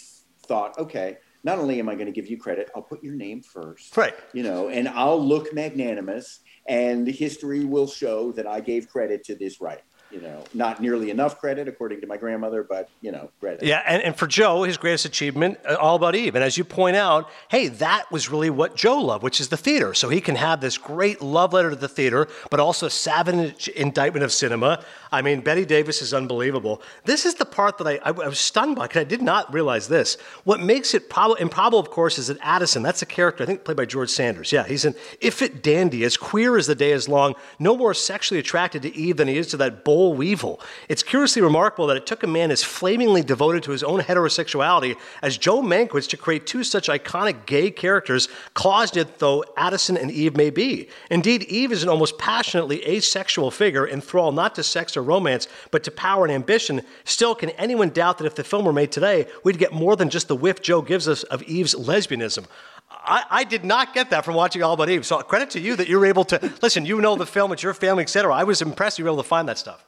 Speaker 4: thought, okay, not only am I going to give you credit, I'll put your name first.
Speaker 2: Right.
Speaker 4: You know, and I'll look magnanimous, and the history will show that I gave credit to this right you know, not nearly enough credit, according to my grandmother, but, you know, credit.
Speaker 2: Yeah. And, and for Joe, his greatest achievement, uh, All About Eve. And as you point out, hey, that was really what Joe loved, which is the theater. So he can have this great love letter to the theater, but also a savage indictment of cinema. I mean, Bette Davis is unbelievable. This is the part that I, I, I was stunned by because I did not realize this. What makes it prob- improbable, of course, is that Addison, that's a character, I think played by George Sanders. Yeah, he's an if it dandy, as queer as the day is long, no more sexually attracted to Eve than he is to that Weevil. It's curiously remarkable that it took a man as flamingly devoted to his own heterosexuality as Joe Mankiewicz to create two such iconic gay characters, closeted though Addison and Eve may be. Indeed, Eve is an almost passionately asexual figure, enthralled not to sex or romance, but to power and ambition. Still, can anyone doubt that if the film were made today, we'd get more than just the whiff Joe gives us of Eve's lesbianism? I, I, did not get that from watching All About Eve. So credit to you that you were able to listen. You know the film, it's your family, etc. I was impressed you were able to find that stuff.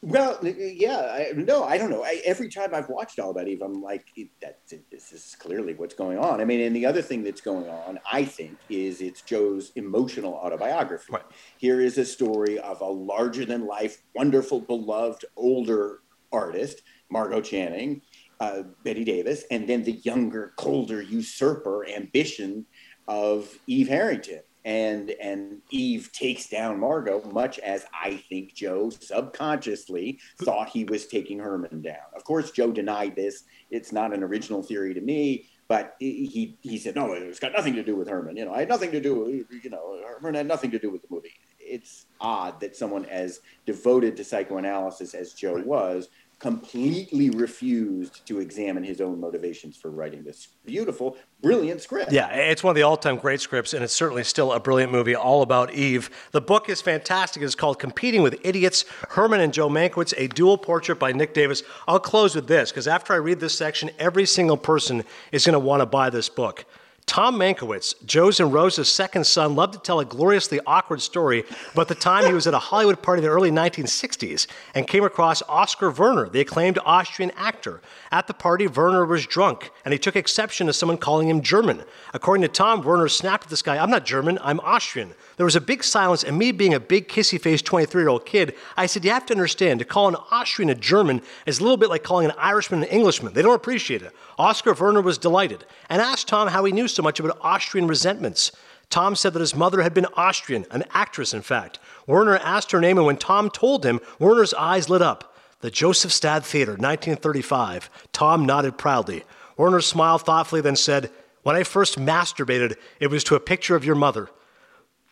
Speaker 4: Well, yeah, I, no, I don't know. I, every time I've watched All About Eve, I'm like, that, this is clearly what's going on. I mean, and the other thing that's going on, I think, is it's Joe's emotional autobiography. Right. Here is a story of a larger than life, wonderful, beloved older artist, Margo Channing, uh, Bette Davis, and then the younger, colder usurper ambition of Eve Harrington and and Eve takes down Margo, much as I think Joe subconsciously thought he was taking Herman down. Of course, Joe denied this. It's not an original theory to me, but he he said no, it's got nothing to do with Herman. You know, I had nothing to do. You know, Herman had nothing to do with the movie. It's odd that someone as devoted to psychoanalysis as Joe was completely refused to examine his own motivations for writing this beautiful, brilliant script.
Speaker 2: Yeah, it's one of the all-time great scripts, and it's certainly still a brilliant movie all about Eve. The book is fantastic. It's called Competing with Idiots, Herman and Joe Mankiewicz, a dual portrait by Nick Davis. I'll close with this, because after I read this section, every single person is going to want to buy this book. Tom Mankiewicz, Joe's and Rose's second son, loved to tell a gloriously awkward story about the time he was at a Hollywood party in the early 1960s and came across Oskar Werner, the acclaimed Austrian actor. At the party, Werner was drunk and he took exception to someone calling him German. According to Tom, Werner snapped at this guy, I'm not German, I'm Austrian. There was a big silence, and me being a big kissy faced 23 year old kid, I said, You have to understand, to call an Austrian a German is a little bit like calling an Irishman an Englishman. They don't appreciate it. Oskar Werner was delighted and asked Tom how he knew so much about Austrian resentments. Tom said that his mother had been Austrian, an actress, in fact. Werner asked her name, and when Tom told him, Werner's eyes lit up. The Josefstadt Theater, 1935. Tom nodded proudly. Werner smiled thoughtfully, then said, When I first masturbated, it was to a picture of your mother.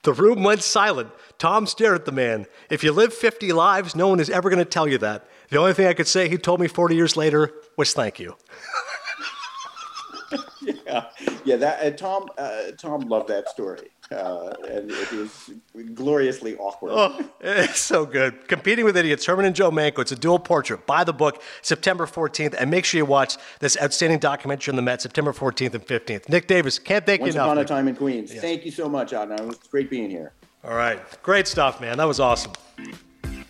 Speaker 2: The room went silent. Tom stared at the man. If you live 50 lives, no one is ever going to tell you that. The only thing I could say he told me 40 years later was thank you.
Speaker 4: yeah, yeah. That Tom, uh, Tom loved that story, uh, and it was gloriously awkward.
Speaker 2: Oh, it's so good. Competing with Idiots, Herman and Joe Mankiewicz. It's a dual portrait. Buy the book September 14th, and make sure you watch this outstanding documentary on the Met September 14th and 15th. Nick Davis, can't thank
Speaker 4: Once
Speaker 2: you enough.
Speaker 4: Once upon a time in Queens. Thank you so much, Adnan. It was great being here.
Speaker 2: All right, great stuff, man. That was awesome.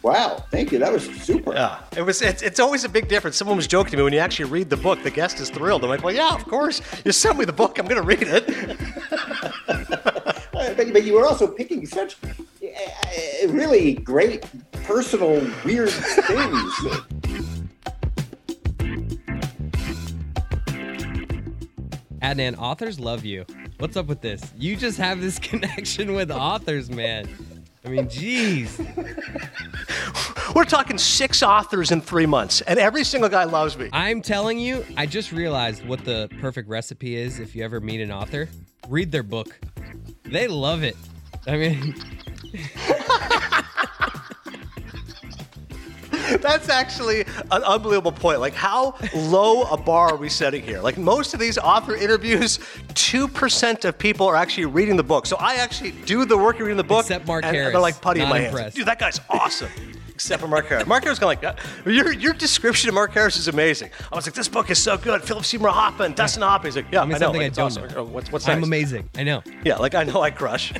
Speaker 4: Wow, thank you. That was super.
Speaker 2: Yeah, it was. It's, it's always a big difference. Someone was joking to me when you actually read the book. The guest is thrilled. I'm like, well, yeah, of course. You sent me the book. I'm going to read it.
Speaker 4: But, but you were also picking such uh, uh, really great, personal, weird things.
Speaker 1: Adnan, authors love you. What's up with this? You just have this connection with authors, man. I mean, jeez.
Speaker 2: We're talking six authors in three months, and every single guy loves me.
Speaker 1: I'm telling you, I just realized what the perfect recipe is if you ever meet an author. Read their book. They love it. I mean,
Speaker 2: That's actually an unbelievable point. Like, how low a bar are we setting here? Like, most of these author interviews, 2% of people are actually reading the book. So I actually do the work of reading the book.
Speaker 1: Except Mark
Speaker 2: and,
Speaker 1: Harris.
Speaker 2: they're like putty in my hands. Dude, that guy's awesome. Except for Mark Harris. Mark Harris of like, uh, your, your description of Mark Harris is amazing. I was like, this book is so good. Philip Seymour Hoffman, Dustin Hoffman. He's like, yeah,
Speaker 1: I mean
Speaker 2: I know. Like,
Speaker 1: I
Speaker 2: it's awesome.
Speaker 1: know.
Speaker 2: What's, what's
Speaker 1: I'm
Speaker 2: nice?
Speaker 1: amazing. I know.
Speaker 2: Yeah, like I know I crush.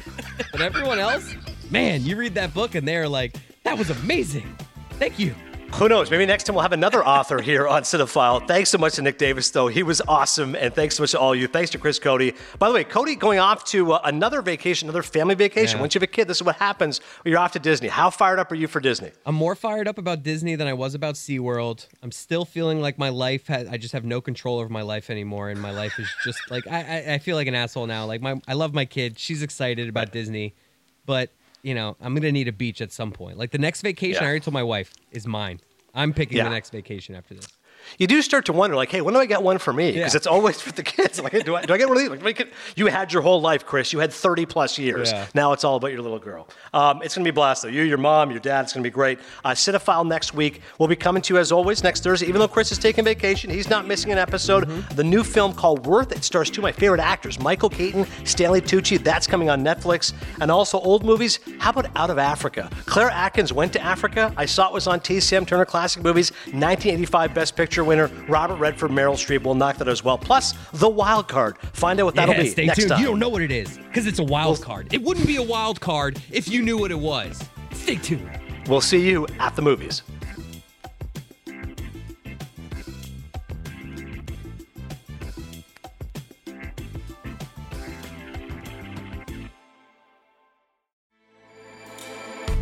Speaker 1: But everyone else, man, you read that book and they're like, that was amazing. Thank you.
Speaker 2: Who knows? Maybe next time we'll have another author here on Cinephile. Thanks so much to Nick Davis, though. He was awesome. And thanks so much to all of you. Thanks to Chris Cody. By the way, Cody going off to uh, another vacation, another family vacation.
Speaker 1: Yeah.
Speaker 2: Once you have a kid, this is what happens when you're off to Disney. How fired up are you for Disney?
Speaker 1: I'm more fired up about Disney than I was about SeaWorld. I'm still feeling like my life has, I just have no control over my life anymore. And my life is just like, I, I, I feel like an asshole now. Like, my, I love my kid. She's excited about Disney. But, you know, I'm going to need a beach at some point. Like, the next vacation,
Speaker 2: Yeah.
Speaker 1: I already told my wife, is mine. I'm picking
Speaker 2: Yeah.
Speaker 1: the next vacation after this.
Speaker 2: You do start to wonder, like, hey, when do I get one for me? Because
Speaker 1: Yeah.
Speaker 2: it's always for the kids. Like, do I, do I get one of these? Like, you had your whole life, Chris. You had 30 plus years.
Speaker 1: Yeah.
Speaker 2: Now it's all about your little girl. Um, it's going to be a blast, though. You, your mom, your dad, it's going to be great. Uh, Cinephile next week. We'll be coming to you, as always, next Thursday. Even though Chris is taking vacation, he's not missing an episode.
Speaker 1: Mm-hmm.
Speaker 2: The new film called Worth, it stars two of my favorite actors, Michael Keaton, Stanley Tucci. That's coming on Netflix. And also old movies. How about Out of Africa? Claire Atkins went to Africa. I saw it was on TCM Turner Classic Movies. 1985 Best Picture winner, Robert Redford, Meryl Streep will knock that as well. Plus, The Wild Card. Find out what that'll
Speaker 1: yeah,
Speaker 2: be
Speaker 1: stay
Speaker 2: next
Speaker 1: tuned.
Speaker 2: time.
Speaker 1: You don't know what it is because it's a wild card. It wouldn't be a wild card if you knew what it was. Stay tuned.
Speaker 2: We'll see you at the movies.